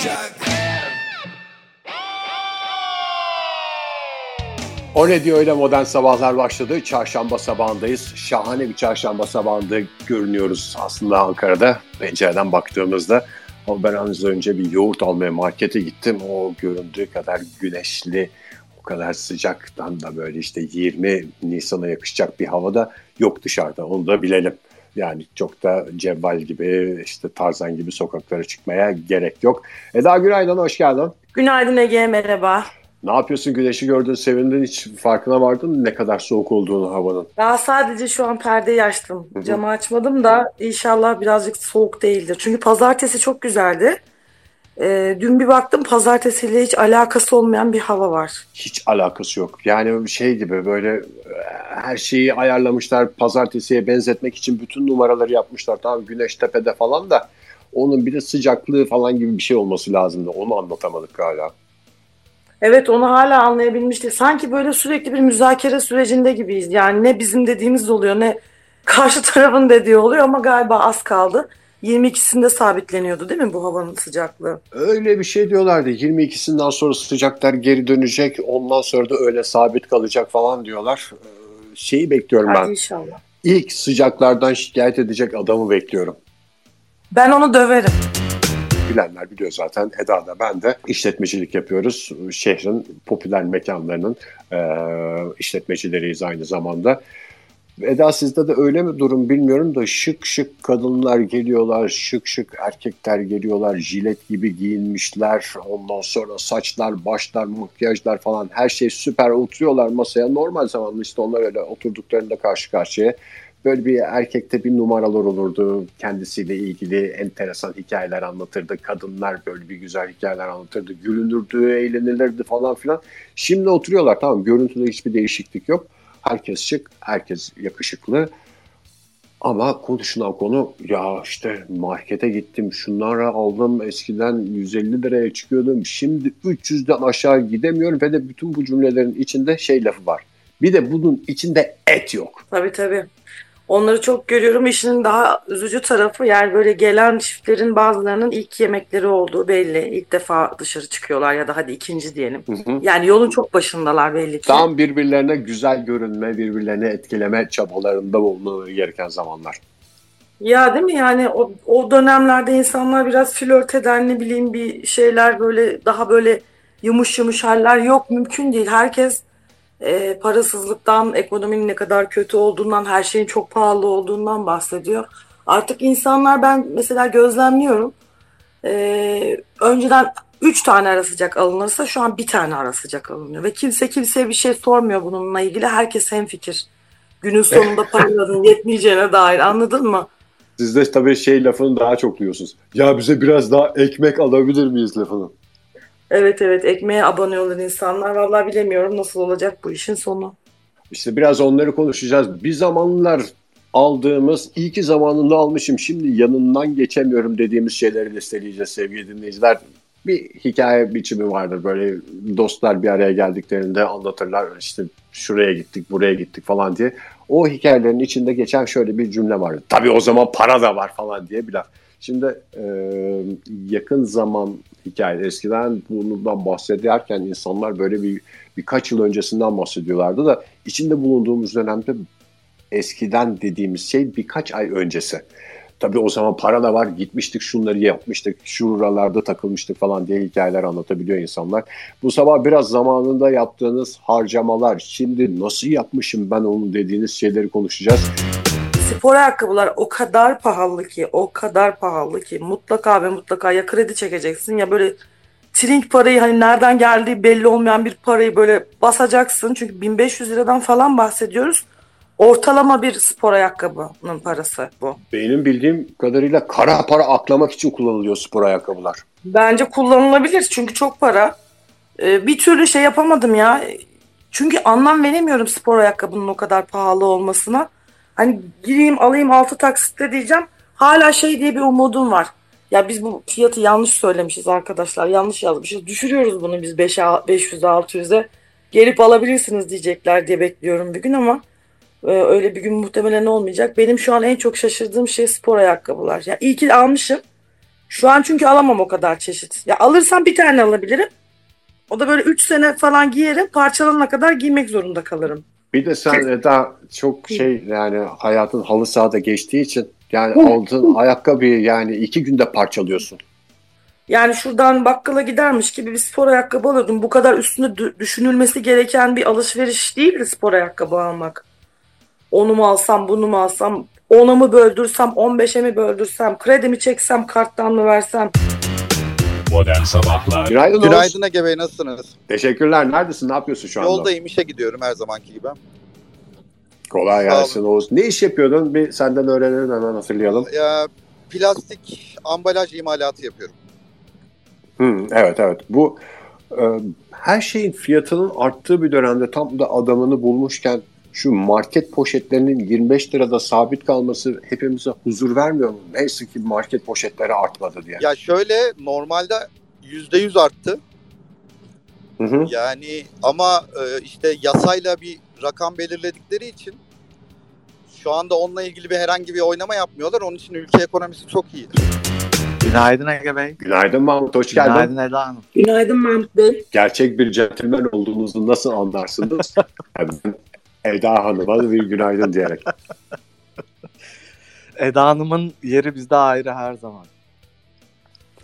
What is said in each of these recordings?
sıcak O ne diyor öyle modern sabahlar başladı. Çarşamba sabahındayız. Şahane bir çarşamba sabahında görünüyoruz aslında Ankara'da. Pencereden baktığımızda. Ama ben az önce bir yoğurt almaya markete gittim. O göründüğü kadar güneşli, o kadar sıcaktan da böyle işte 20 Nisan'a yakışacak bir havada yok dışarıda. Onu da bilelim. Yani çok da cevval gibi işte Tarzan gibi sokaklara çıkmaya gerek yok. Eda Günaydın hoş geldin. Günaydın Ege merhaba. Ne yapıyorsun? Güneşi gördün, sevindin. Hiç farkına vardın mı ne kadar soğuk olduğunu havanın? Daha sadece şu an perdeyi açtım. Hı hı. Camı açmadım da inşallah birazcık soğuk değildir. Çünkü pazartesi çok güzeldi. Ee, dün bir baktım pazartesiyle hiç alakası olmayan bir hava var. Hiç alakası yok. Yani şey gibi böyle e, her şeyi ayarlamışlar. Pazartesiye benzetmek için bütün numaraları yapmışlar. Tamam Güneş tepede falan da onun bir de sıcaklığı falan gibi bir şey olması lazımdı. Onu anlatamadık hala. Evet onu hala anlayabilmiş değil. Sanki böyle sürekli bir müzakere sürecinde gibiyiz. Yani ne bizim dediğimiz oluyor ne karşı tarafın dediği oluyor ama galiba az kaldı. 22'sinde sabitleniyordu değil mi bu havanın sıcaklığı? Öyle bir şey diyorlardı. 22'sinden sonra sıcaklar geri dönecek. Ondan sonra da öyle sabit kalacak falan diyorlar. Ee, Şeyi bekliyorum Hadi ben. inşallah. İlk sıcaklardan şikayet edecek adamı bekliyorum. Ben onu döverim. bilenler biliyor zaten. Eda da ben de işletmecilik yapıyoruz. Şehrin popüler mekanlarının e, işletmecileriyiz aynı zamanda. Eda sizde de öyle mi durum bilmiyorum da şık şık kadınlar geliyorlar, şık şık erkekler geliyorlar, jilet gibi giyinmişler. Ondan sonra saçlar, başlar, makyajlar falan her şey süper oturuyorlar masaya. Normal zamanda işte onlar öyle oturduklarında karşı karşıya böyle bir erkekte bir numaralar olurdu. Kendisiyle ilgili enteresan hikayeler anlatırdı. Kadınlar böyle bir güzel hikayeler anlatırdı. Gülünürdü, eğlenilirdi falan filan. Şimdi oturuyorlar tamam görüntüde hiçbir değişiklik yok. Herkes şık, herkes yakışıklı. Ama konuşulan konu ya işte markete gittim şunları aldım eskiden 150 liraya çıkıyordum şimdi 300'den aşağı gidemiyorum ve de bütün bu cümlelerin içinde şey lafı var. Bir de bunun içinde et yok. Tabii tabii. Onları çok görüyorum. İşin daha üzücü tarafı yani böyle gelen çiftlerin bazılarının ilk yemekleri olduğu belli. İlk defa dışarı çıkıyorlar ya da hadi ikinci diyelim. Hı hı. Yani yolun çok başındalar belli ki. Tam birbirlerine güzel görünme, birbirlerini etkileme çabalarında bulunmaları gereken zamanlar. Ya değil mi yani o, o dönemlerde insanlar biraz flört eder ne bileyim bir şeyler böyle daha böyle yumuş yumuş haller yok mümkün değil. Herkes e, parasızlıktan, ekonominin ne kadar kötü olduğundan, her şeyin çok pahalı olduğundan bahsediyor. Artık insanlar ben mesela gözlemliyorum. E, önceden 3 tane ara sıcak alınırsa şu an bir tane ara sıcak alınıyor. Ve kimse kimseye bir şey sormuyor bununla ilgili. Herkes hemfikir. Günün sonunda paraların yetmeyeceğine dair anladın mı? Siz de tabii şey lafını daha çok duyuyorsunuz. Ya bize biraz daha ekmek alabilir miyiz lafını? Evet evet ekmeğe abanıyorlar insanlar. Vallahi bilemiyorum nasıl olacak bu işin sonu. İşte biraz onları konuşacağız. Bir zamanlar aldığımız, iyi ki zamanında almışım, şimdi yanından geçemiyorum dediğimiz şeyleri listeleyeceğiz sevgili dinleyiciler. Bir hikaye biçimi vardır böyle dostlar bir araya geldiklerinde anlatırlar işte şuraya gittik buraya gittik falan diye. O hikayelerin içinde geçen şöyle bir cümle vardı. Tabii o zaman para da var falan diye bir laf. Şimdi e, yakın zaman hikaye eskiden bundan bahsederken insanlar böyle bir birkaç yıl öncesinden bahsediyorlardı da içinde bulunduğumuz dönemde eskiden dediğimiz şey birkaç ay öncesi. Tabii o zaman para da var gitmiştik şunları yapmıştık şuralarda takılmıştık falan diye hikayeler anlatabiliyor insanlar. Bu sabah biraz zamanında yaptığınız harcamalar şimdi nasıl yapmışım ben onu dediğiniz şeyleri konuşacağız. Spor ayakkabılar o kadar pahalı ki, o kadar pahalı ki mutlaka ve mutlaka ya kredi çekeceksin ya böyle trink parayı hani nereden geldiği belli olmayan bir parayı böyle basacaksın. Çünkü 1500 liradan falan bahsediyoruz. Ortalama bir spor ayakkabının parası bu. Benim bildiğim kadarıyla kara para aklamak için kullanılıyor spor ayakkabılar. Bence kullanılabilir çünkü çok para. Ee, bir türlü şey yapamadım ya. Çünkü anlam veremiyorum spor ayakkabının o kadar pahalı olmasına. Hani gireyim alayım 6 taksitle diyeceğim. Hala şey diye bir umudum var. Ya biz bu fiyatı yanlış söylemişiz arkadaşlar. Yanlış yazmışız. Düşürüyoruz bunu biz 5'e 500'e 600'e. Gelip alabilirsiniz diyecekler diye bekliyorum bir gün ama e, öyle bir gün muhtemelen olmayacak. Benim şu an en çok şaşırdığım şey spor ayakkabılar. Ya iyi ki almışım. Şu an çünkü alamam o kadar çeşit. Ya alırsam bir tane alabilirim. O da böyle 3 sene falan giyerim. Parçalanana kadar giymek zorunda kalırım. Bir de sen daha çok şey yani hayatın halı sahada geçtiği için yani aldığın ayakkabıyı yani iki günde parçalıyorsun. Yani şuradan bakkala gidermiş gibi bir spor ayakkabı alırdım. Bu kadar üstünde düşünülmesi gereken bir alışveriş değildi spor ayakkabı almak. Onu mu alsam, bunu mu alsam, ona mı böldürsem, 15'e mi böldürsem, kredi mi çeksem, karttan mı versem. Modern Sabahlar Günaydın. Günaydın Ege Bey nasılsınız? Teşekkürler. Neredesin? Ne yapıyorsun şu anda? Yoldayım işe gidiyorum her zamanki gibi. Kolay gelsin Oğuz. Ne iş yapıyordun? Bir senden öğrenelim hemen hatırlayalım. Ya plastik ambalaj imalatı yapıyorum. Hı, evet evet. Bu e, her şeyin fiyatının arttığı bir dönemde tam da adamını bulmuşken şu market poşetlerinin 25 lirada sabit kalması hepimize huzur vermiyor mu? Neyse ki market poşetleri artmadı diye. Ya şöyle normalde %100 arttı. Hı hı. Yani ama e, işte yasayla bir rakam belirledikleri için şu anda onunla ilgili bir herhangi bir oynama yapmıyorlar. Onun için ülke ekonomisi çok iyi. Günaydın Ege Bey. Günaydın Mahmut, hoş geldin. Günaydın Eda Hanım. Günaydın Mahmut Bey. Gerçek bir centilmen olduğunuzu nasıl anlarsınız? Eda Hanım'a bir günaydın diyerek. Eda Hanım'ın yeri bizde ayrı her zaman.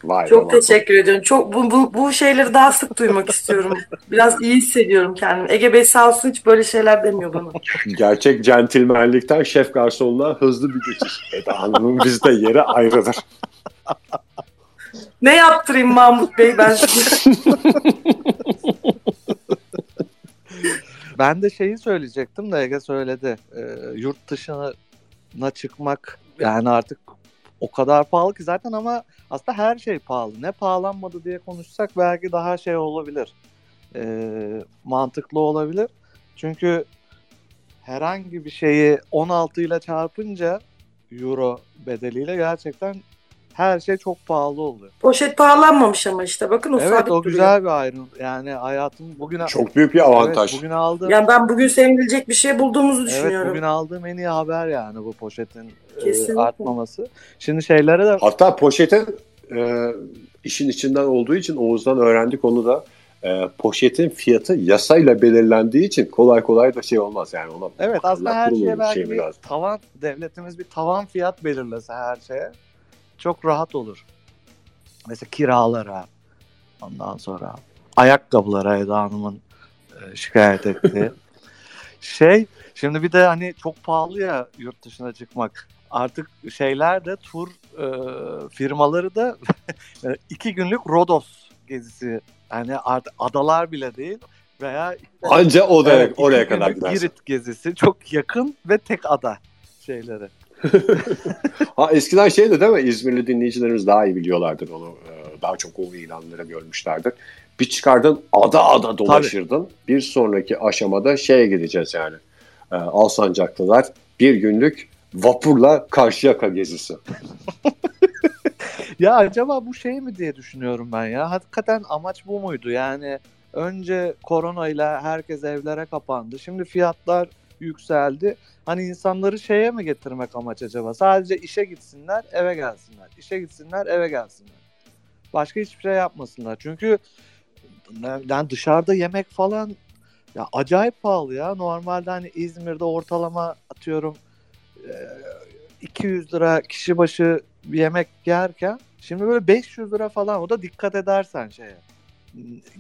Vay Çok be, teşekkür ediyorum. Çok bu, bu, bu şeyleri daha sık duymak istiyorum. Biraz iyi hissediyorum kendimi. Ege Bey sağ olsun hiç böyle şeyler demiyor bana. Gerçek centilmenlikten şef garsonluğa hızlı bir geçiş. Eda Hanım'ın bizde yeri ayrıdır. Ne yaptırayım Mahmut Bey ben size? Ben de şeyi söyleyecektim de Ege söyledi. Ee, yurt dışına çıkmak yani artık o kadar pahalı ki zaten ama aslında her şey pahalı. Ne pahalanmadı diye konuşsak belki daha şey olabilir. Ee, mantıklı olabilir. Çünkü herhangi bir şeyi 16 ile çarpınca euro bedeliyle gerçekten her şey çok pahalı oluyor. Poşet pahalanmamış ama işte bakın o Evet sabit o duruyor. güzel bir ayrım. Yani hayatım bugün Çok büyük bir avantaj. Evet, bugün aldığım Yani ben bugün sevinilecek bir şey bulduğumuzu Evet düşünüyorum. bugün aldığım en iyi haber yani bu poşetin e, Kesinlikle. artmaması. Şimdi şeylere de Hatta poşetin e, işin içinden olduğu için Oğuz'dan öğrendik onu da. E, poşetin fiyatı yasayla belirlendiği için kolay kolay da şey olmaz yani ona. evet aslında her şeye bir belki şey bir tavan devletimiz bir tavan fiyat belirlese her şeye çok rahat olur. Mesela kiralara ondan sonra ayakkabılara Eda Hanım'ın e, şikayet ettiği. şey şimdi bir de hani çok pahalı ya yurt dışına çıkmak. Artık şeyler de tur e, firmaları da iki günlük Rodos gezisi. Yani artık adalar bile değil veya Anca o da Evet, iki oraya kadar günlük gidersin. Girit gezisi çok yakın ve tek ada şeyleri. Ha eskiden şeydi değil mi? İzmirli dinleyicilerimiz daha iyi biliyorlardır onu. Ee, Daha çok o ilanları görmüşlerdir. Bir çıkardın ada ada dolaşırdın. Bir sonraki aşamada şeye gideceğiz yani. Ee, Alsancaklılar bir günlük vapurla Karşıyaka gezisi. Ya acaba bu şey mi diye düşünüyorum ben ya. Hakikaten amaç bu muydu? Yani önce koronayla herkes evlere kapandı. Şimdi fiyatlar yükseldi. Hani insanları şeye mi getirmek amaç acaba? Sadece işe gitsinler, eve gelsinler. İşe gitsinler, eve gelsinler. Başka hiçbir şey yapmasınlar. Çünkü yani dışarıda yemek falan ya acayip pahalı ya. Normalde hani İzmir'de ortalama atıyorum e, 200 lira kişi başı bir yemek yerken şimdi böyle 500 lira falan o da dikkat edersen şeye.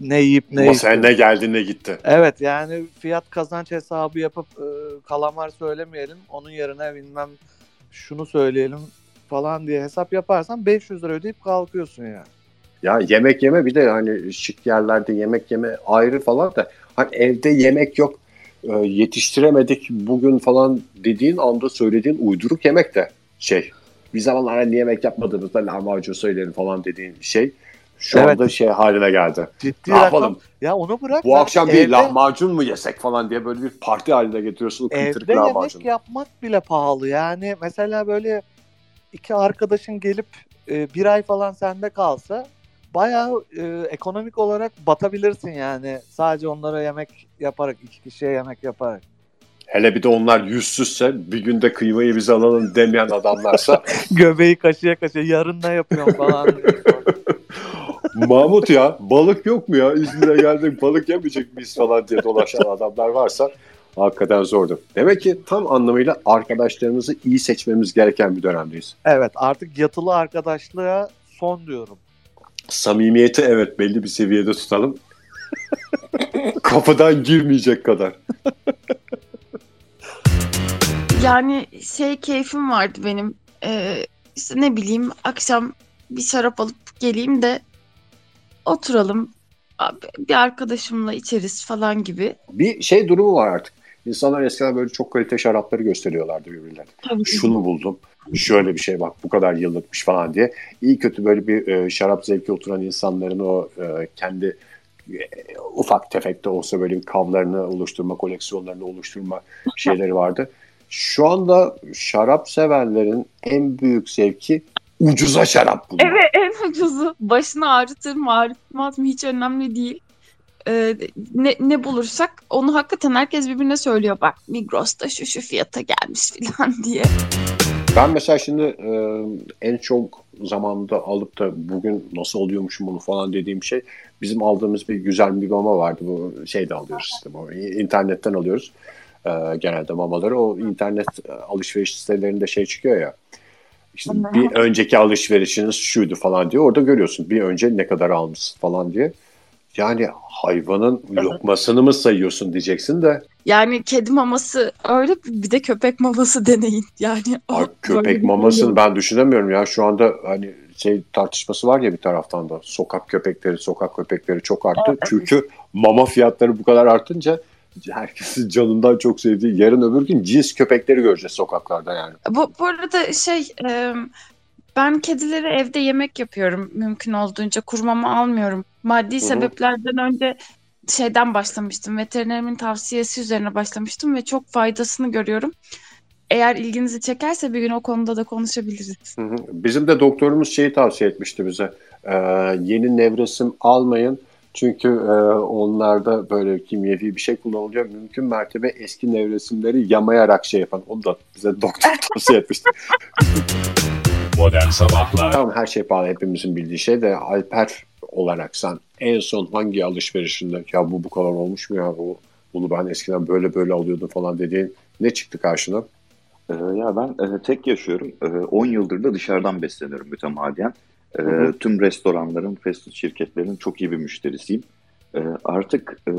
Ne yiyip ne Masaya içtiğine. ne geldi ne gitti. Evet yani fiyat kazanç hesabı yapıp e, kalamar söylemeyelim. Onun yerine bilmem şunu söyleyelim falan diye hesap yaparsan 500 lira ödeyip kalkıyorsun yani. Ya yemek yeme bir de hani şık yerlerde yemek yeme ayrı falan da hani evde yemek yok e, yetiştiremedik bugün falan dediğin anda söylediğin uyduruk yemek de şey bir zamanlar hani yemek yapmadığımızda lahmacun söylerim falan dediğin şey şu Evet. anda şey haline geldi. Ciddi Ne rakam. yapalım? Ya onu bırak. Bu akşam bir evde- lahmacun mu yesek falan diye böyle bir parti haline getiriyorsun Evde lahmacun. yemek yapmak bile pahalı. Yani mesela böyle iki arkadaşın gelip e, bir ay falan sende kalsa bayağı e, ekonomik olarak batabilirsin yani. Sadece onlara yemek yaparak, iki kişiye yemek yaparak. Hele bir de onlar yüzsüzse bir günde kıymayı biz alalım demeyen adamlarsa Göbeği kaşıya kaşıya yarın ne yapıyorum falan. Mahmut ya balık yok mu ya İzmir'e geldik balık yemeyecek miyiz falan diye dolaşan adamlar varsa hakikaten zordur. Demek ki tam anlamıyla arkadaşlarımızı iyi seçmemiz gereken bir dönemdeyiz. evet artık yatılı arkadaşlığa son diyorum. Samimiyeti evet belli bir seviyede tutalım. Kapıdan girmeyecek kadar. Yani şey keyfim vardı benim. Ee, işte ne bileyim akşam bir şarap alıp geleyim de oturalım. Bir arkadaşımla içeriz falan gibi. Bir şey durumu var artık. İnsanlar eskiden böyle çok kalite şarapları gösteriyorlardı birbirlerine. Tabii. Şunu buldum. Şöyle bir şey bak bu kadar yıllıkmış falan diye. İyi kötü böyle bir e, şarap zevki oturan insanların o e, kendi e, ufak tefek de olsa böyle bir kavlarını oluşturma, koleksiyonlarını oluşturma şeyleri vardı. Şu anda şarap severlerin en büyük zevki ucuza şarap bulmak. Evet en ucuzu. Başını ağrıtır mı ağrıtmaz mı hiç önemli değil. Ee, ne, ne bulursak onu hakikaten herkes birbirine söylüyor. Bak Migros'ta şu şu fiyata gelmiş falan diye. Ben mesela şimdi e, en çok zamanda alıp da bugün nasıl oluyormuşum bunu falan dediğim şey bizim aldığımız bir güzel bir mama vardı. Bu şeyde alıyoruz işte bu internetten alıyoruz e, genelde mamaları. O internet e, alışveriş sitelerinde şey çıkıyor ya. İşte bir önceki alışverişiniz şuydu falan diyor. Orada görüyorsun bir önce ne kadar almışsın falan diye. Yani hayvanın lokmasını mı sayıyorsun diyeceksin de Yani kedi maması öyle bir de köpek maması deneyin. Yani böyle köpek mamasını ben düşünemiyorum ya. Şu anda hani şey tartışması var ya bir taraftan da. Sokak köpekleri, sokak köpekleri çok arttı. Çünkü mama fiyatları bu kadar artınca herkesin canından çok sevdiği yarın öbür gün cins köpekleri göreceğiz sokaklarda yani. Bu, bu arada şey e, ben kedilere evde yemek yapıyorum mümkün olduğunca kurmama almıyorum. Maddi hı. sebeplerden önce şeyden başlamıştım. Veterinerimin tavsiyesi üzerine başlamıştım ve çok faydasını görüyorum. Eğer ilginizi çekerse bir gün o konuda da konuşabiliriz. Hı hı. Bizim de doktorumuz şeyi tavsiye etmişti bize. Ee, yeni nevresim almayın. Çünkü e, onlarda böyle kimyevi bir şey kullanılıyor. Mümkün mertebe eski nevresimleri yamayarak şey yapan. Onu da bize doktor tavsiye etmişti. Modern Sabahlar Tamam her şey pahalı hepimizin bildiği şey de Alper olarak sen en son hangi alışverişinde ya bu bu kadar olmuş mu ya bu bunu ben eskiden böyle böyle alıyordum falan dediğin ne çıktı karşına? Ee, ya ben e, tek yaşıyorum. E, 10 yıldır da dışarıdan besleniyorum mütemadiyen. E, Hı hı. tüm restoranların, fast food şirketlerinin çok iyi bir müşterisiyim. E, artık e,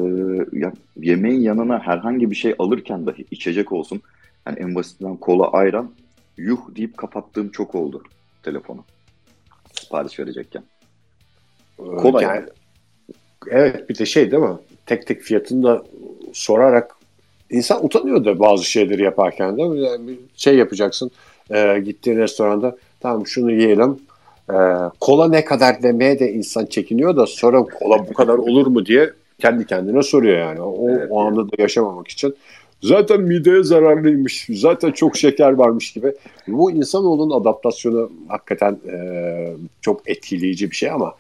ya, yemeğin yanına herhangi bir şey alırken dahi içecek olsun. Yani en basitinden kola, ayran, yuh deyip kapattığım çok oldu telefonu. Sipariş verecekken. Kolay. Yani, evet bir de şey değil mi? Tek tek fiyatını da sorarak insan utanıyor da bazı şeyleri yaparken mi? Yani bir şey yapacaksın e, gittiğin restoranda tamam şunu yiyelim e, kola ne kadar demeye de insan çekiniyor da sonra kola bu kadar olur mu diye kendi kendine soruyor yani. O, Evet, o anda da yaşamamak için. Zaten mideye zararlıymış. Zaten çok şeker varmış gibi. Bu insanoğlunun adaptasyonu hakikaten e, çok etkileyici bir şey ama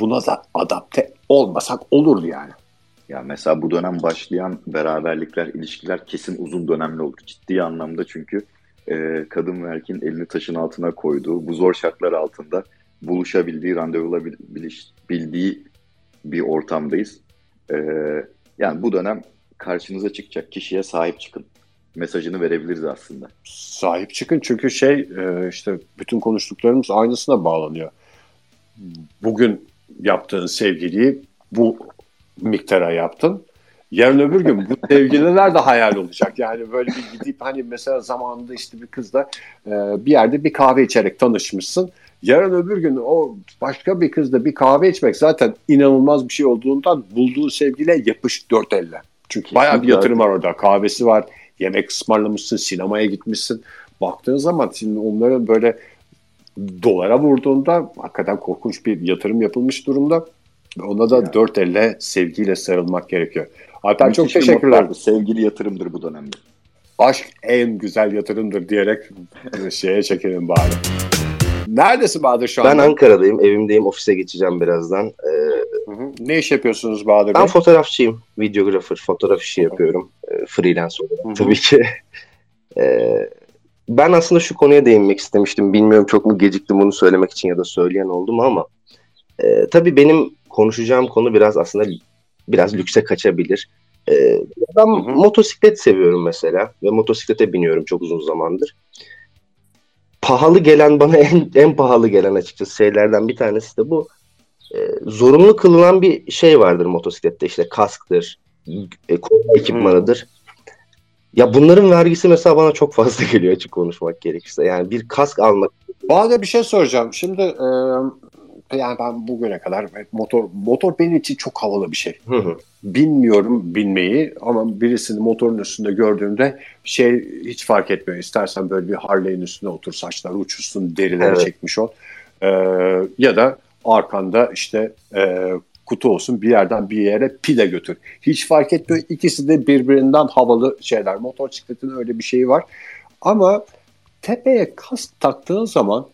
buna da adapte olmasak olurdu yani. Ya mesela bu dönem başlayan beraberlikler, ilişkiler kesin uzun dönemli olur. Ciddi anlamda çünkü e, kadın ve erkeğin elini taşın altına koyduğu, bu zor şartlar altında buluşabildiği, randevulabildiği bir ortamdayız. E, yani bu dönem karşınıza çıkacak kişiye sahip çıkın. Mesajını verebiliriz aslında. Sahip çıkın çünkü şey e, işte bütün konuştuklarımız aynısına bağlanıyor. Bugün yaptığın sevgiliyi bu miktara yaptın. Yarın öbür gün bu sevgililer de hayal olacak. Yani böyle bir gidip hani mesela zamanında işte bir kızla e, bir yerde bir kahve içerek tanışmışsın. Yarın öbür gün o başka bir kızla bir kahve içmek zaten inanılmaz bir şey olduğundan bulduğun sevgiliye yapış dört elle. Çünkü bayağı bir yatırım var orada. Kahvesi var, yemek ısmarlamışsın, sinemaya gitmişsin. Baktığın zaman şimdi onların böyle dolara vurduğunda hakikaten korkunç bir yatırım yapılmış durumda. Ona da Ya. dört elle sevgiyle sarılmak gerekiyor. Alper çok teşekkürler. Sevgili yatırımdır bu dönemde. Aşk en güzel yatırımdır diyerek şeye çekelim bari. Neredesin Bahadır şu Ben anda? Ankara'dayım, evimdeyim, ofise geçeceğim birazdan. Ee, Hı hı. Ne iş yapıyorsunuz Bahadır Bey? ben fotoğrafçıyım, videografer, fotoğraf işi yapıyorum. Ee, freelance olarak Hı hı. tabii ki. E, ben aslında şu konuya değinmek istemiştim. Bilmiyorum çok mu geciktim bunu söylemek için ya da söyleyen oldu mu ama e, tabii benim konuşacağım konu biraz aslında biraz lükse kaçabilir. E, ben hı. motosiklet seviyorum mesela ve motosiklete biniyorum çok uzun zamandır. Pahalı gelen bana en, en pahalı gelen açıkçası şeylerden bir tanesi de bu. E, zorunlu kılınan bir şey vardır motosiklette işte kasktır, e, koruma ekipmanıdır. Ya bunların vergisi mesela bana çok fazla geliyor açık konuşmak gerekirse. Yani bir kask almak Bana da bir şey soracağım. Şimdi e, yani ben bugüne kadar motor motor benim için çok havalı bir şey. Hı hı. Bilmiyorum binmeyi ama birisini motorun üstünde gördüğümde şey hiç fark etmiyor. İstersen böyle bir Harley'in üstüne otur saçlar uçuşsun derileri Evet. çekmiş ol. E, ya da arkanda işte e, kutu olsun bir yerden bir yere pide götür. Hiç fark etmiyor. İkisi de birbirinden havalı şeyler. Motosikletin öyle bir şeyi var. Ama tepeye kask taktığın zaman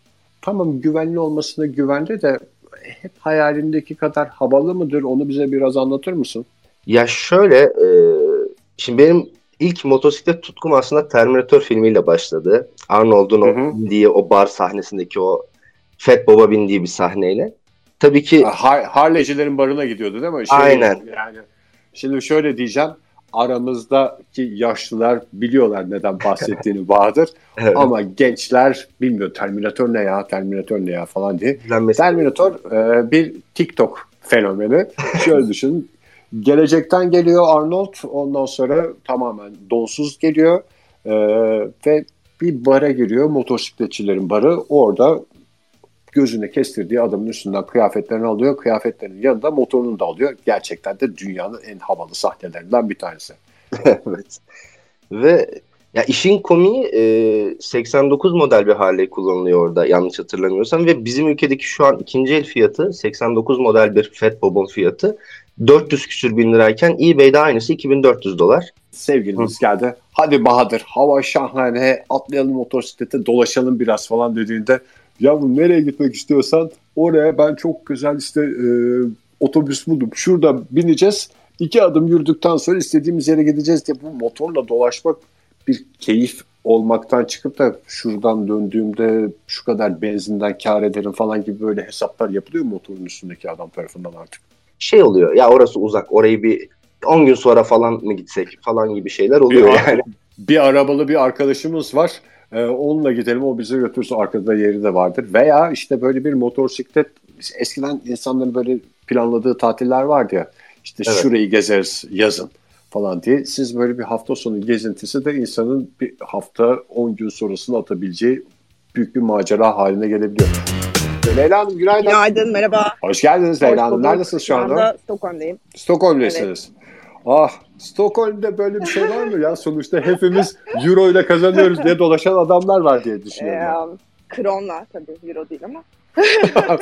tamam güvenli olmasına güvende de hep hayalindeki kadar havalı mıdır? Onu bize biraz anlatır mısın? Ya şöyle, e, şimdi benim ilk motosiklet tutkum aslında Terminator filmiyle başladı. Arnold'un Hı hı. bindiği o bar sahnesindeki o Fat Bob'a bindiği bir sahneyle. Tabii ki Har Harley'cilerin barına gidiyordu değil mi? Şey, Aynen. Yani şimdi şöyle diyeceğim. Aramızdaki yaşlılar biliyorlar neden bahsettiğini Bahadır. evet, Ama gençler bilmiyor. Terminator ne ya, Terminator ne ya falan diye. izlenmesi- Terminator e, bir TikTok fenomeni. Şöyle düşün. Gelecekten geliyor Arnold. Ondan sonra tamamen donsuz geliyor. E, ve bir bara giriyor. Motosikletçilerin barı. Orada gözüne kestirdiği adamın üstünden kıyafetlerini alıyor. Kıyafetlerinin yanında motorunu da alıyor. Gerçekten de dünyanın en havalı sahnelerinden bir tanesi. evet. Ve ya işin komiği e, 89 model bir Harley kullanılıyor orada yanlış hatırlamıyorsam ve bizim ülkedeki şu an ikinci el fiyatı 89 model bir Fat Bob'un fiyatı 400 küsür bin lirayken eBay'de aynısı 2400 dolar. Sevgilimiz geldi. Hadi Bahadır hava şahane atlayalım motosiklete dolaşalım biraz falan dediğinde ya bu nereye gitmek istiyorsan oraya ben çok güzel işte e, otobüs buldum. Şurada bineceğiz. iki adım yürüdükten sonra istediğimiz yere gideceğiz diye bu motorla dolaşmak bir keyif olmaktan çıkıp da şuradan döndüğümde şu kadar benzinden kar ederim falan gibi böyle hesaplar yapılıyor motorun üstündeki adam tarafından artık? Şey oluyor ya orası uzak orayı bir 10 gün sonra falan mı gitsek falan gibi şeyler Bir, oluyor ar- yani. bir arabalı bir arkadaşımız var. Ee, onunla gidelim o bizi götürsün arkada yeri de vardır. Veya işte böyle bir motosiklet eskiden insanların böyle planladığı tatiller vardı ya. İşte Evet. şurayı gezeriz yazın falan diye. Siz böyle bir hafta sonu gezintisi de insanın bir hafta 10 gün sonrasını atabileceği büyük bir macera haline gelebiliyor. Leyla Hanım günaydın. Günaydın, merhaba. Hoş geldiniz Leyla Hanım. Neredesiniz şu anda? anda Stockholm'dayım. Stockholm'desiniz. Ah, Stockholm'de böyle bir şey var mı ya? Sonuçta hepimiz euro ile kazanıyoruz diye dolaşan adamlar var diye düşünüyorum. Ee, Kron'la tabii, Euro değil ama.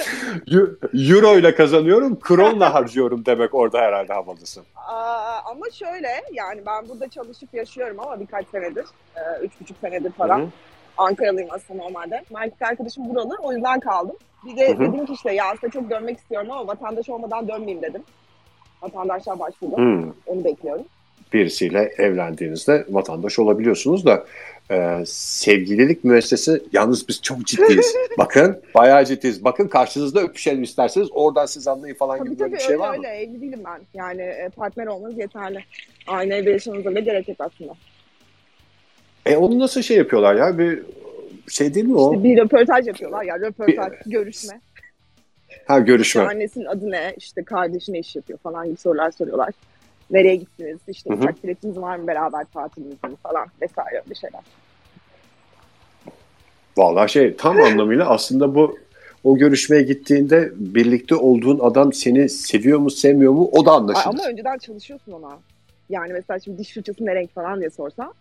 Eu- euro ile kazanıyorum, kronla harcıyorum demek orada herhalde havalısın. Aa, ama şöyle, yani ben burada çalışıp yaşıyorum ama birkaç senedir, e, üç buçuk senedir falan. Hı hı. Ankaralıyım aslında normalde. Erkek arkadaşım buralı, o yüzden kaldım. Bir de Hı hı. dedim ki işte ya aslında çok dönmek istiyorum ama vatandaş olmadan dönmeyeyim dedim. Vatandaşlığa başvurdum, Hmm. onu bekliyorum. Birisiyle evlendiğinizde vatandaş olabiliyorsunuz da e, sevgililik müessesi yalnız biz çok ciddiyiz. Bakın bayağı ciddiyiz. Bakın karşınızda öpüşelim isterseniz oradan siz anlayın falan Tabii gibi tabii bir şey öyle var mı? öyle, evli değilim ben. Yani e, partner olmanız yeterli. Aynı evde yaşamanıza bile gerek yok aslında. E onu nasıl şey yapıyorlar ya? Bir şey değil mi o? İşte bir röportaj yapıyorlar ya röportaj, görüşme. Ha görüşme. İşte annesinin adı ne, işte kardeşi ne iş yapıyor falan gibi sorular soruyorlar. Nereye gittiniz, işte uçak biletiniz var mı beraber tatiliniz mi falan vesaire bir şeyler. Vallahi şey tam anlamıyla aslında bu o görüşmeye gittiğinde birlikte olduğun adam seni seviyor mu sevmiyor mu o da Ay, anlaşılır. Ama önceden çalışıyorsun ona. Yani mesela şimdi diş fırçası ne renk falan diye sorsa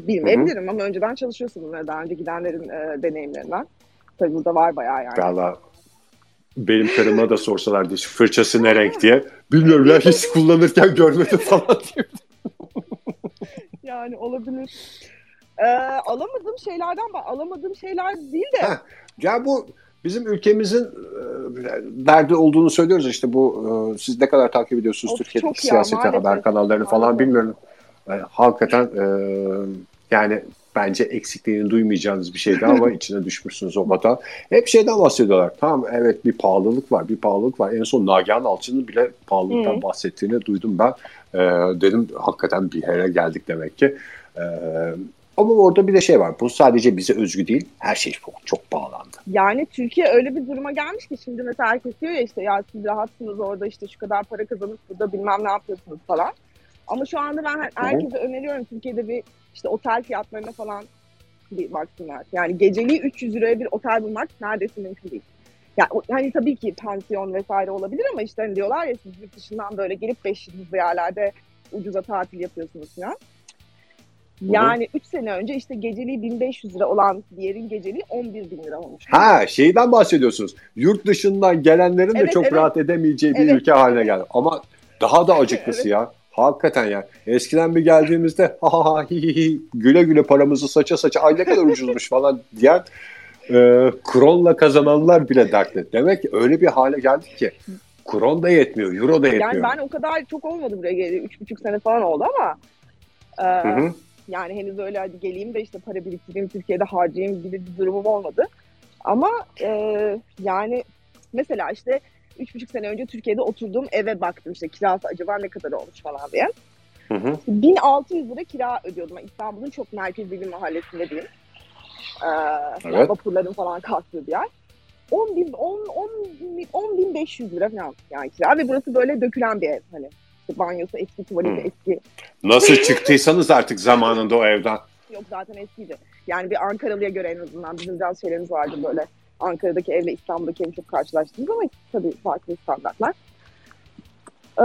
bilmeyebilirim ama önceden çalışıyorsun bunları daha önce gidenlerin e, deneyimlerinden. Tabii burada var bayağı yani. Vallahi benim karıma da sorsalar diş fırçası ne renk diye. Bilmiyorum ya hiç kullanırken görmedim falan diye. Yani olabilir. Ee, alamadığım şeylerden alamadığım şeyler değil de Ha, Ya bu bizim ülkemizin e, derdi olduğunu söylüyoruz işte bu e, siz ne kadar takip ediyorsunuz Of, Türkiye'deki maalesef. haber kanallarını falan bilmiyorum. E, hakikaten e, yani bence eksikliğini duymayacağınız bir şeydi ama içine düşmüşsünüz o kadar. Hep şeyden bahsediyorlar. Tamam evet bir pahalılık var, bir pahalılık var. En son Nagihan Alçı'nın bile pahalılıktan Hı. bahsettiğini duydum ben. E, dedim hakikaten bir yere geldik demek ki. E, ama orada bir de şey var. Bu sadece bize özgü değil. Her şey çok, çok pahalandı. Yani Türkiye öyle bir duruma gelmiş ki şimdi mesela herkes diyor ya işte ya siz rahatsınız orada işte şu kadar para kazanıp burada bilmem ne yapıyorsunuz falan. Ama şu anda ben her- herkese öneriyorum Türkiye'de bir işte otel fiyatlarına falan bir baksınlar. Yani geceliği 300 liraya bir otel bulmak neredeyse mümkün değil. Yani hani tabii ki pansiyon vesaire olabilir ama işte hani diyorlar ya siz yurt dışından böyle gelip 5 yıldızlı yerlerde ucuza tatil yapıyorsunuz falan. Yani 3 sene önce işte geceliği 1500 lira olan bir yerin geceliği 11 bin lira olmuş. Ha şeyden bahsediyorsunuz. Yurt dışından gelenlerin de Evet, çok evet. rahat edemeyeceği bir Evet, ülke haline geldi. Ama daha da acıklısı Evet. ya. Hakikaten ya. Eskiden bir geldiğimizde ha ha hi hi hi güle güle paramızı saça saça ay ne kadar ucuzmuş falan diyen e, kronla kazananlar bile dertli. Demek ki öyle bir hale geldik ki kron da yetmiyor, euro da yetmiyor. Yani ben o kadar çok olmadı buraya. Üç buçuk sene falan oldu ama e, Hı hı. yani henüz öyle hadi geleyim de işte para biriktireyim Türkiye'de harcayayım gibi bir durumum olmadı. Ama e, yani mesela işte üç buçuk sene önce Türkiye'de oturduğum eve baktım işte kirası acaba ne kadar olmuş falan diye. Hı hı. 1600 lira kira ödüyordum. İstanbul'un çok merkezi bir mahallesinde diyeyim. Ee, Evet. vapurların falan kalktığı bir yer. 10 bin, 10, 10, bin- 10 bin 500 lira falan yani kira ve burası böyle dökülen bir ev hani. İşte banyosu eski, tuvaleti Hmm. eski. Nasıl çıktıysanız artık zamanında o evden. Yok zaten eskiydi. Yani bir Ankaralı'ya göre en azından bizim biraz şeylerimiz vardı böyle. Ankara'daki evle İstanbul'daki evi çok karşılaştınız ama tabii farklı standartlar. Ee,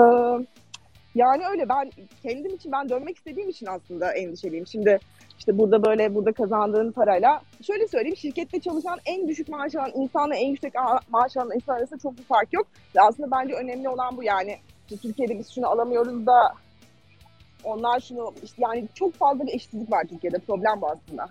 yani öyle ben kendim için ben dönmek istediğim için aslında endişeliyim. Şimdi işte burada böyle burada kazandığın parayla şöyle söyleyeyim şirkette çalışan en düşük maaş alan insanla en yüksek maaş alan insan arasında çok bir fark yok. Ve aslında bence önemli olan bu yani işte Türkiye'de biz şunu alamıyoruz da onlar şunu işte yani çok fazla bir eşitsizlik var Türkiye'de problem bu aslında.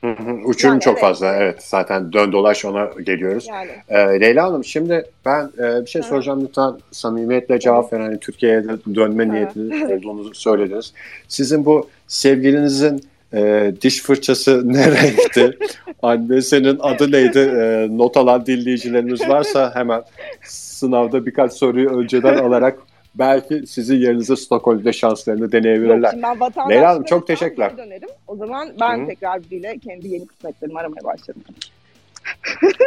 Hı hı. Uçurum Yani çok evet. fazla. Evet zaten dön dolaş ona geliyoruz. Yani Ee, Leyla Hanım şimdi ben e, bir şey Hı. soracağım lütfen samimiyetle cevap verin. Hani Türkiye'ye dönme Hı. niyetiniz olduğunu söylediniz. Sizin bu sevgilinizin e, diş fırçası ne renkti? Annesinin adı neydi? E, not alan dinleyicilerimiz varsa hemen sınavda birkaç soruyu önceden alarak belki sizin yerinize Stockholm'de şanslarını Yok, deneyebilirler. şimdi ben vatandaşlığa Leyla Hanım, çok teşekkürler. Dönerim. O zaman ben Hı hı. tekrar biriyle kendi yeni kısmetlerimi aramaya başladım.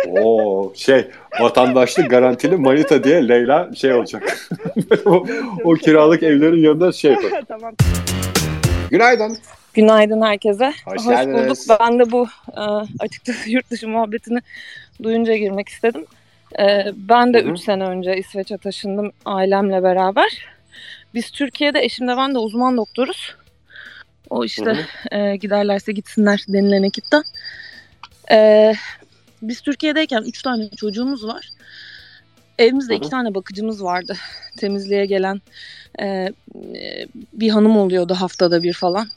Oo şey vatandaşlık garantili manita diye Leyla şey olacak. o, o kiralık evlerin yanında şey yapar. tamam. Günaydın. Günaydın herkese. Hoş bulduk. geldiniz. Ben de bu e, açıkçası yurt dışı muhabbetini duyunca girmek istedim. E, ben de Hı hı. 3 sene önce İsveç'e taşındım ailemle beraber. Biz Türkiye'de eşimle ben de uzman doktoruz. O işte Hı e, giderlerse gitsinler denilen ekipten. E, biz Türkiye'deyken 3 tane çocuğumuz var. Evimizde Hı hı. iki tane bakıcımız vardı. Temizliğe gelen e, e, bir hanım oluyordu haftada bir falan.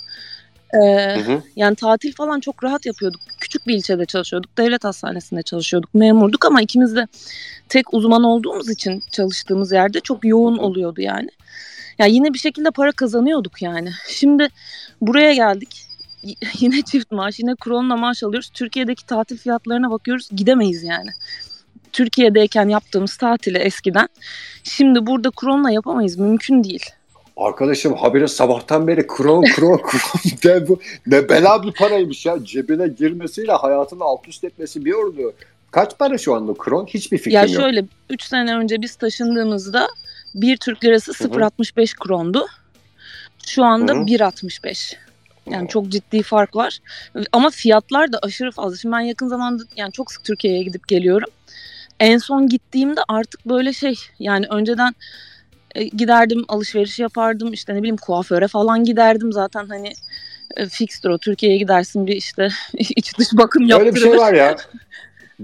E, Hı hı. yani tatil falan çok rahat yapıyorduk. Küçük bir ilçede çalışıyorduk. Devlet hastanesinde çalışıyorduk. Memurduk ama ikimiz de tek uzman olduğumuz için çalıştığımız yerde çok yoğun oluyordu yani. Ya yine bir şekilde para kazanıyorduk yani. Şimdi buraya geldik. Y- Yine çift maaş, yine kronla maaş alıyoruz. Türkiye'deki tatil fiyatlarına bakıyoruz. Gidemeyiz yani. Türkiye'deyken yaptığımız tatili eskiden şimdi burada kronla yapamayız. Mümkün değil. Arkadaşım habire sabahtan beri kron kron kron de bu ne bela bir paraymış ya. Cebine girmesiyle hayatını alt üst etmesi bir ordu. Kaç para şu anda kron? Hiçbir fikrim Ya yok. şöyle 3 sene önce biz taşındığımızda bir Türk lirası Hı hı. 0.65 krondu. Şu anda Hı hı. 1.65. Yani çok ciddi fark var. Ama fiyatlar da aşırı fazla. Şimdi ben yakın zamanda yani çok sık Türkiye'ye gidip geliyorum. En son gittiğimde artık böyle şey yani önceden e, giderdim alışveriş yapardım işte ne bileyim kuaföre falan giderdim zaten hani e, fikstir o Türkiye'ye gidersin bir işte iç dış bakım yaptırılır. Öyle bir şey var ya.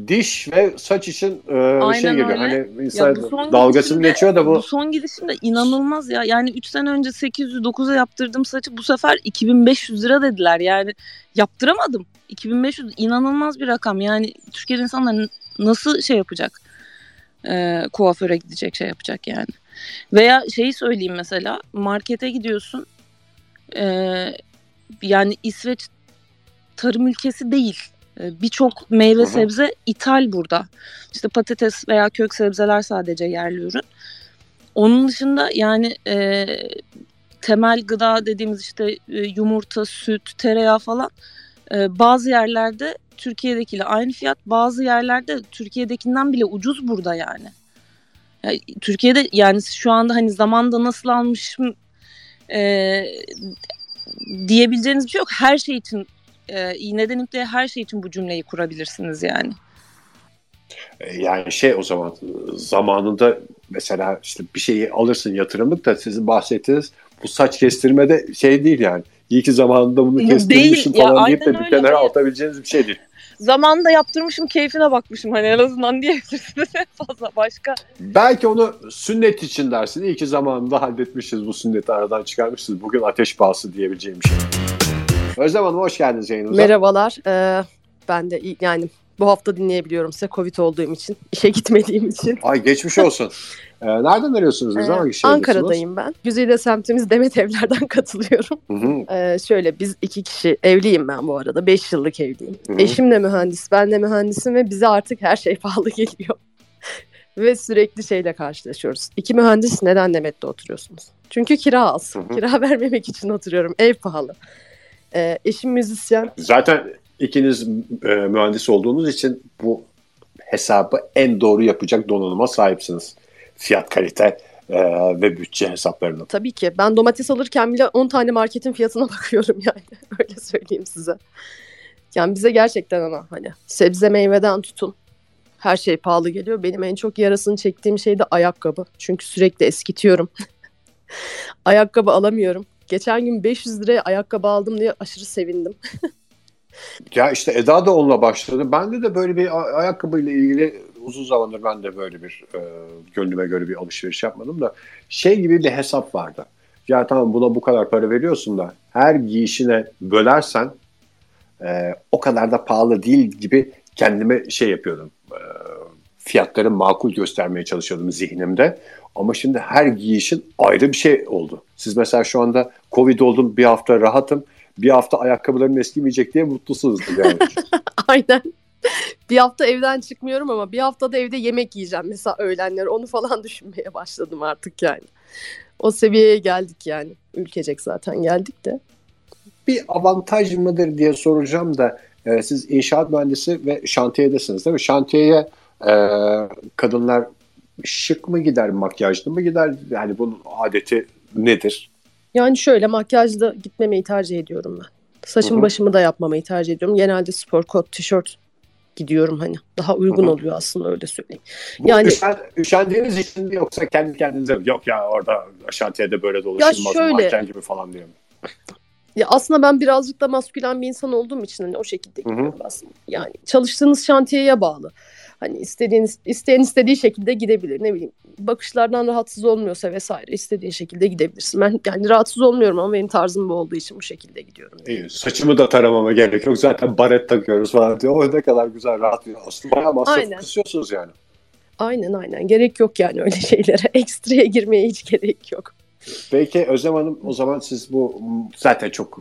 Diş ve saç için e, Aynen şey geliyor. öyle. Hani insan dalgasını geçiyor da bu. Bu son gidişimde inanılmaz ya. Yani 3 sene önce 809'a yaptırdığım saçı bu sefer 2500 lira dediler. Yani yaptıramadım. 2500 inanılmaz bir rakam. Yani Türkiye'de insanlar nasıl şey yapacak? Ee, kuaföre gidecek şey yapacak yani. Veya şeyi söyleyeyim mesela markete gidiyorsun e, yani İsveç tarım ülkesi değil. E, Birçok meyve sebze ithal burada. İşte patates veya kök sebzeler sadece yerli ürün. Onun dışında yani e, temel gıda dediğimiz işte e, yumurta, süt, tereyağı falan e, bazı yerlerde Türkiye'dekiyle aynı fiyat, bazı yerlerde Türkiye'dekinden bile ucuz burada yani. Ya, Türkiye'de yani şu anda hani zamanda nasıl almışım e, diyebileceğiniz bir şey yok. Her şey için e, iğneden ipliğe her şey için bu cümleyi kurabilirsiniz yani. E, Yani şey o zaman zamanında mesela işte bir şeyi alırsın yatırımlık da sizin bahsettiğiniz bu saç kestirme de şey değil yani. İyi ki zamanında bunu Değil, kestirmişim ya falan deyip de bir kenara atabileceğiniz bir şey değil. Zamanında yaptırmışım, keyfine bakmışım hani en azından diyebilirsiniz en fazla başka. Belki onu sünnet için dersin. İyi ki zamanında halletmişiz bu sünneti aradan çıkarmışız. Bugün ateş pahası diyebileceğim bir şey. Özlem Hanım hoş geldiniz yayınımıza. Merhabalar. Ee, ben de yani bu hafta dinleyebiliyorum size Covid olduğum için, işe gitmediğim için. Ay geçmiş olsun. Ee, nereden arıyorsunuz? Ee, şehirdesiniz? Ankara'dayım ben. Güzide semtimiz Demet Evler'den katılıyorum. Hı hı. Ee, şöyle biz iki kişi evliyim ben bu arada. Beş yıllık evliyim. Hı hı. Eşim de mühendis, ben de mühendisim ve bize artık her şey pahalı geliyor. ve sürekli şeyle karşılaşıyoruz. İki mühendis neden Demet'te oturuyorsunuz? Çünkü kira az. Hı hı. Kira vermemek için oturuyorum. Ev pahalı. Ee, eşim müzisyen. Zaten ikiniz e, mühendis olduğunuz için bu hesabı en doğru yapacak donanıma sahipsiniz. Fiyat, kalite e, ve bütçe hesaplarını. Tabii ki. Ben domates alırken bile 10 tane marketin fiyatına bakıyorum yani. Öyle söyleyeyim size. Yani bize gerçekten ama hani sebze meyveden tutun. Her şey pahalı geliyor. Benim en çok yarasını çektiğim şey de ayakkabı. Çünkü sürekli eskitiyorum. ayakkabı alamıyorum. Geçen gün 500 liraya ayakkabı aldım diye aşırı sevindim. Ya işte Eda da onunla başladı. Bende de böyle bir ayakkabıyla ilgili uzun zamandır ben de böyle bir e, gönlüme göre bir alışveriş yapmadım da şey gibi bir hesap vardı. Ya tamam buna bu kadar para veriyorsun da her giyişine bölersen e, o kadar da pahalı değil gibi kendime şey yapıyordum. E, fiyatları makul göstermeye çalışıyordum zihnimde. Ama şimdi her giyişin ayrı bir şey oldu. Siz mesela şu anda Covid oldum bir hafta rahatım. Bir hafta ayakkabılarım eskimeyecek diye mutlusunuzdur yani. Aynen. Bir hafta evden çıkmıyorum ama bir haftada evde yemek yiyeceğim mesela öğlenleri. Onu falan düşünmeye başladım artık yani. O seviyeye geldik yani. Ülkecek zaten geldik de. bir avantaj mıdır diye soracağım da e, siz inşaat mühendisi ve şantiyedesiniz değil mi? Şantiyeye e, kadınlar şık mı gider, makyajlı mı gider? Yani bunun adeti nedir? Yani şöyle makyajla gitmemeyi tercih ediyorum ben. Saçımı Hı hı. başımı da yapmamayı tercih ediyorum. Genelde spor kot, tişört gidiyorum hani. Daha uygun Hı hı. oluyor aslında öyle söyleyeyim. Bu Yani- üşen, üşendiğiniz için mi yoksa kendi kendinize yok ya orada şantiyede böyle dolaşılmaz şöyle- manken gibi falan diye mi? Ya aslında ben birazcık da maskülen bir insan olduğum için hani o şekilde gidiyorum aslında. Yani çalıştığınız şantiyeye bağlı. Hani istediğiniz isteyen istediği şekilde gidebilir. Ne bileyim bakışlardan rahatsız olmuyorsa vesaire istediğin şekilde gidebilirsin. Ben yani rahatsız olmuyorum ama benim tarzım bu olduğu için bu şekilde gidiyorum. İyi, saçımı da taramama gerek yok. Zaten baret takıyoruz falan diyor. O ne kadar güzel rahat bir aslında bayağı masraf Aynen. kısıyorsunuz yani. Aynen aynen. Gerek yok yani öyle şeylere. Ekstraya girmeye hiç gerek yok. Peki Özlem Hanım o zaman siz bu zaten çok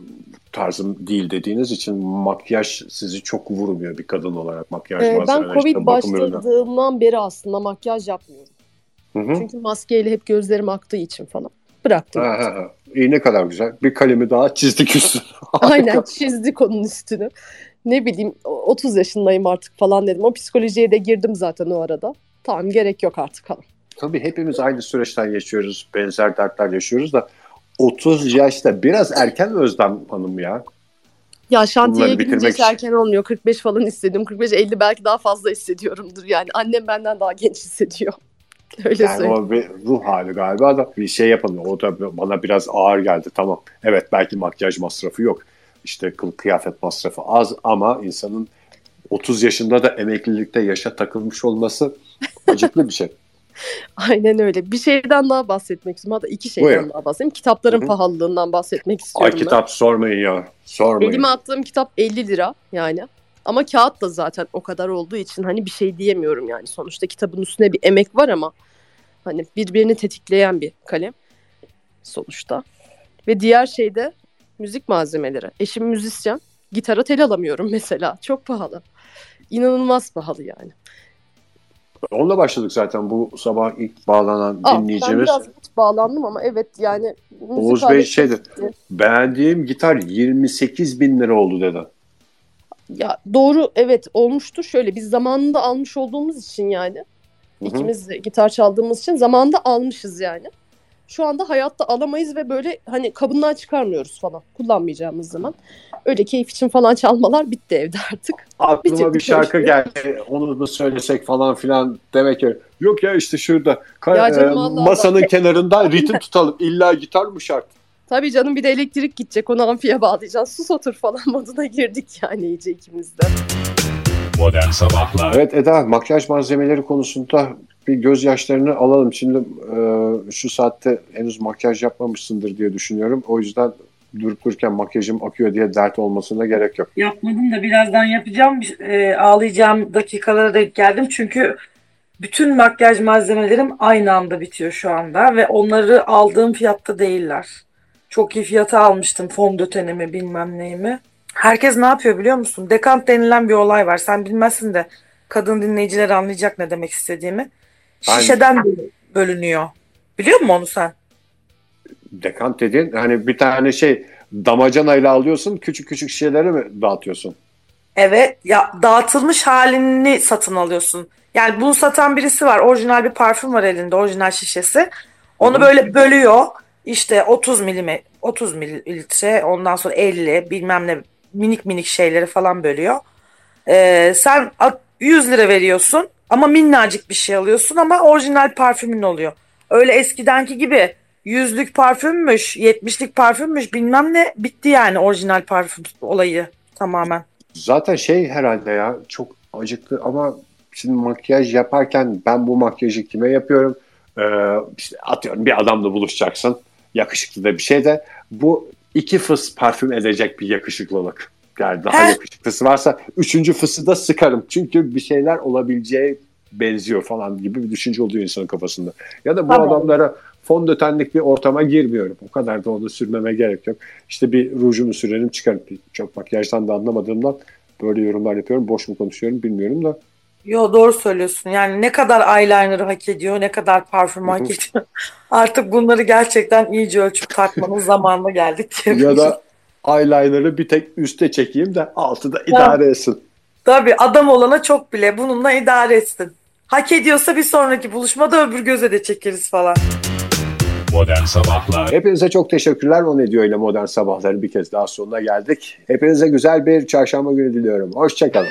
tarzım değil dediğiniz için makyaj sizi çok vurmuyor bir kadın olarak makyaj Ee, ben Covid işte ürünü. başladığımdan beri aslında makyaj yapmıyorum. Hı hı. Çünkü maskeyle hep gözlerim aktığı için falan. Bıraktım. Ha, ha, ha. İyi ne kadar güzel. Bir kalemi daha çizdik üstüne. Aynen çizdik onun üstünü. Ne bileyim o- 30 yaşındayım artık falan dedim. O psikolojiye de girdim zaten o arada. Tamam gerek yok artık falan. Tabii hepimiz aynı süreçten geçiyoruz. Benzer dertler yaşıyoruz da 30 yaşta biraz erken Özlem Hanım ya? Ya şantiyeye gidince hiç erken olmuyor. 45 falan hissediyorum. 45-50 belki daha fazla hissediyorumdur yani. Annem benden daha genç hissediyor. Öyle Yani söyleyeyim. o bir ruh hali galiba da bir şey yapamıyor. O da bana biraz ağır geldi. Tamam. Evet belki makyaj masrafı yok. İşte kıl kıyafet masrafı az ama insanın 30 yaşında da emeklilikte yaşa takılmış olması acıklı bir şey. Aynen öyle. Bir şeyden daha bahsetmek istiyorum. Hatta iki şeyden Buyurun. daha bahsedeyim. Kitapların Hı hı. pahalılığından bahsetmek Ay istiyorum ben. kitap sormayın ya. Sormayın. Elime attığım kitap 50 lira yani. Ama kağıt da zaten o kadar olduğu için hani bir şey diyemiyorum yani. Sonuçta kitabın üstüne bir emek var ama hani birbirini tetikleyen bir kalem sonuçta. Ve diğer şey de Müzik malzemeleri. Eşim müzisyen. Gitara tel alamıyorum mesela. Çok pahalı. İnanılmaz pahalı yani. Onunla başladık zaten bu sabah ilk bağlanan Aa, ben dinleyicimiz. biraz geç bağlandım ama evet yani Oğuz Bey şeydi. Beğendiğim gitar 28 bin lira oldu dedi. Ya doğru evet olmuştur. Şöyle biz zamanında almış olduğumuz için yani. Hı hı. ikimiz de gitar çaldığımız için zamanında almışız yani. Şu anda hayatta alamayız ve böyle hani kabından çıkarmıyoruz falan kullanmayacağımız zaman. Öyle keyif için falan çalmalar bitti evde artık. Aklıma Bitirdik bir şarkı öyle. geldi. Onu mu söylesek falan filan demek ki. Yok ya işte şurada. Ka- Ya canım e, masanın Allah. kenarında ritim tutalım. İlla gitar mı şart? Tabii canım bir de elektrik gidecek onu amfiye bağlayacağız. Sus otur falan moduna girdik yani iyice ikimiz de. Modern Sabahlar Evet Eda makyaj malzemeleri konusunda bir gözyaşlarını alalım. Şimdi e, şu saatte henüz makyaj yapmamışsındır diye düşünüyorum. O yüzden durup dururken makyajım akıyor diye dert olmasına gerek yok. Yapmadım da birazdan yapacağım. E, ağlayacağım dakikalara denk geldim. Çünkü bütün makyaj malzemelerim aynı anda bitiyor şu anda ve onları aldığım fiyatta değiller. Çok iyi fiyata almıştım fondötenimi bilmem neyimi. Herkes ne yapıyor biliyor musun? Dekant denilen bir olay var. Sen bilmezsin de kadın dinleyiciler anlayacak ne demek istediğimi. Aynen. Şişeden bölünüyor. Biliyor musun onu sen? Dekant dediğin hani bir tane şey damacanayla alıyorsun küçük küçük şişeleri mi dağıtıyorsun? Evet ya dağıtılmış halini satın alıyorsun. Yani bunu satan birisi var. Orijinal bir parfüm var elinde, orijinal şişesi. Onu böyle bölüyor. İşte 30 milime 30 mililitre, ondan sonra 50 bilmem ne minik minik şeyleri falan bölüyor. Ee, sen at- 100 lira veriyorsun ama minnacık bir şey alıyorsun ama orijinal parfümün oluyor. Öyle eskidenki gibi yüzlük parfümmüş, 70'lik parfümmüş bilmem ne bitti yani orijinal parfüm olayı tamamen. Zaten şey herhalde ya çok acıklı ama şimdi makyaj yaparken ben bu makyajı kime yapıyorum? Ee, işte atıyorum bir adamla buluşacaksın. Yakışıklı da bir şey de bu iki fıs parfüm edecek bir yakışıklılık. Yani daha Heh. yakışıklısı varsa üçüncü fısı da sıkarım. Çünkü bir şeyler olabileceği benziyor falan gibi bir düşünce oluyor insanın kafasında. Ya da bu Tamam. adamlara fondötenlik bir ortama girmiyorum. O kadar da onu sürmeme gerek yok. İşte bir rujumu sürerim çıkarım. Çok makyajdan da anlamadığımdan böyle yorumlar yapıyorum. Boş mu konuşuyorum bilmiyorum da. Yo doğru söylüyorsun. Yani ne kadar eyeliner'ı hak ediyor, ne kadar parfüm hak ediyor. Artık bunları gerçekten iyice ölçüp tartmanın zamanına geldik. ya da eyeliner'ı bir tek üste çekeyim de altı da idare etsin. Tabii adam olana çok bile bununla idare etsin. Hak ediyorsa bir sonraki buluşmada öbür göze de çekeriz falan. Modern Sabahlar Hepinize çok teşekkürler. O ne diyor ile modern sabahların bir kez daha sonuna geldik. Hepinize güzel bir çarşamba günü diliyorum. Hoşçakalın.